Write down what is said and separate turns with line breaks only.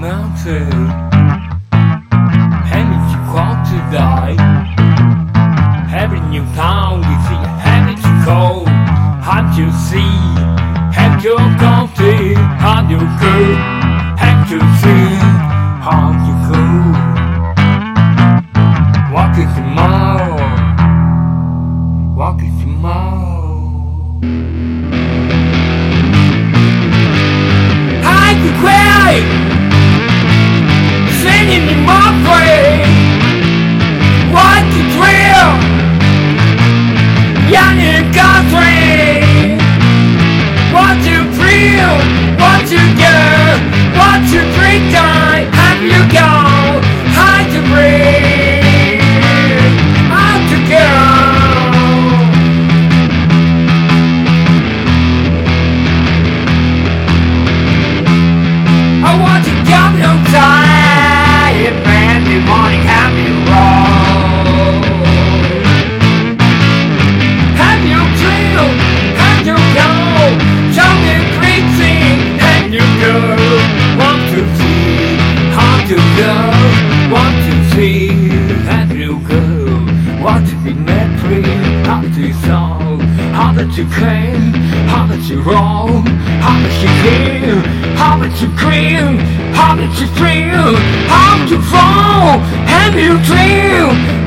mountain. Haven't you called to die? Haven't you found you see? Haven't you called? Have you see? Have you gone to? Have you go? Have you see? Have you go? Is tomorrow? Is tomorrow? Could cry time Have you gone that you claim How that you wrong How that you kill How that you cream How that you feel How to fall Have you dream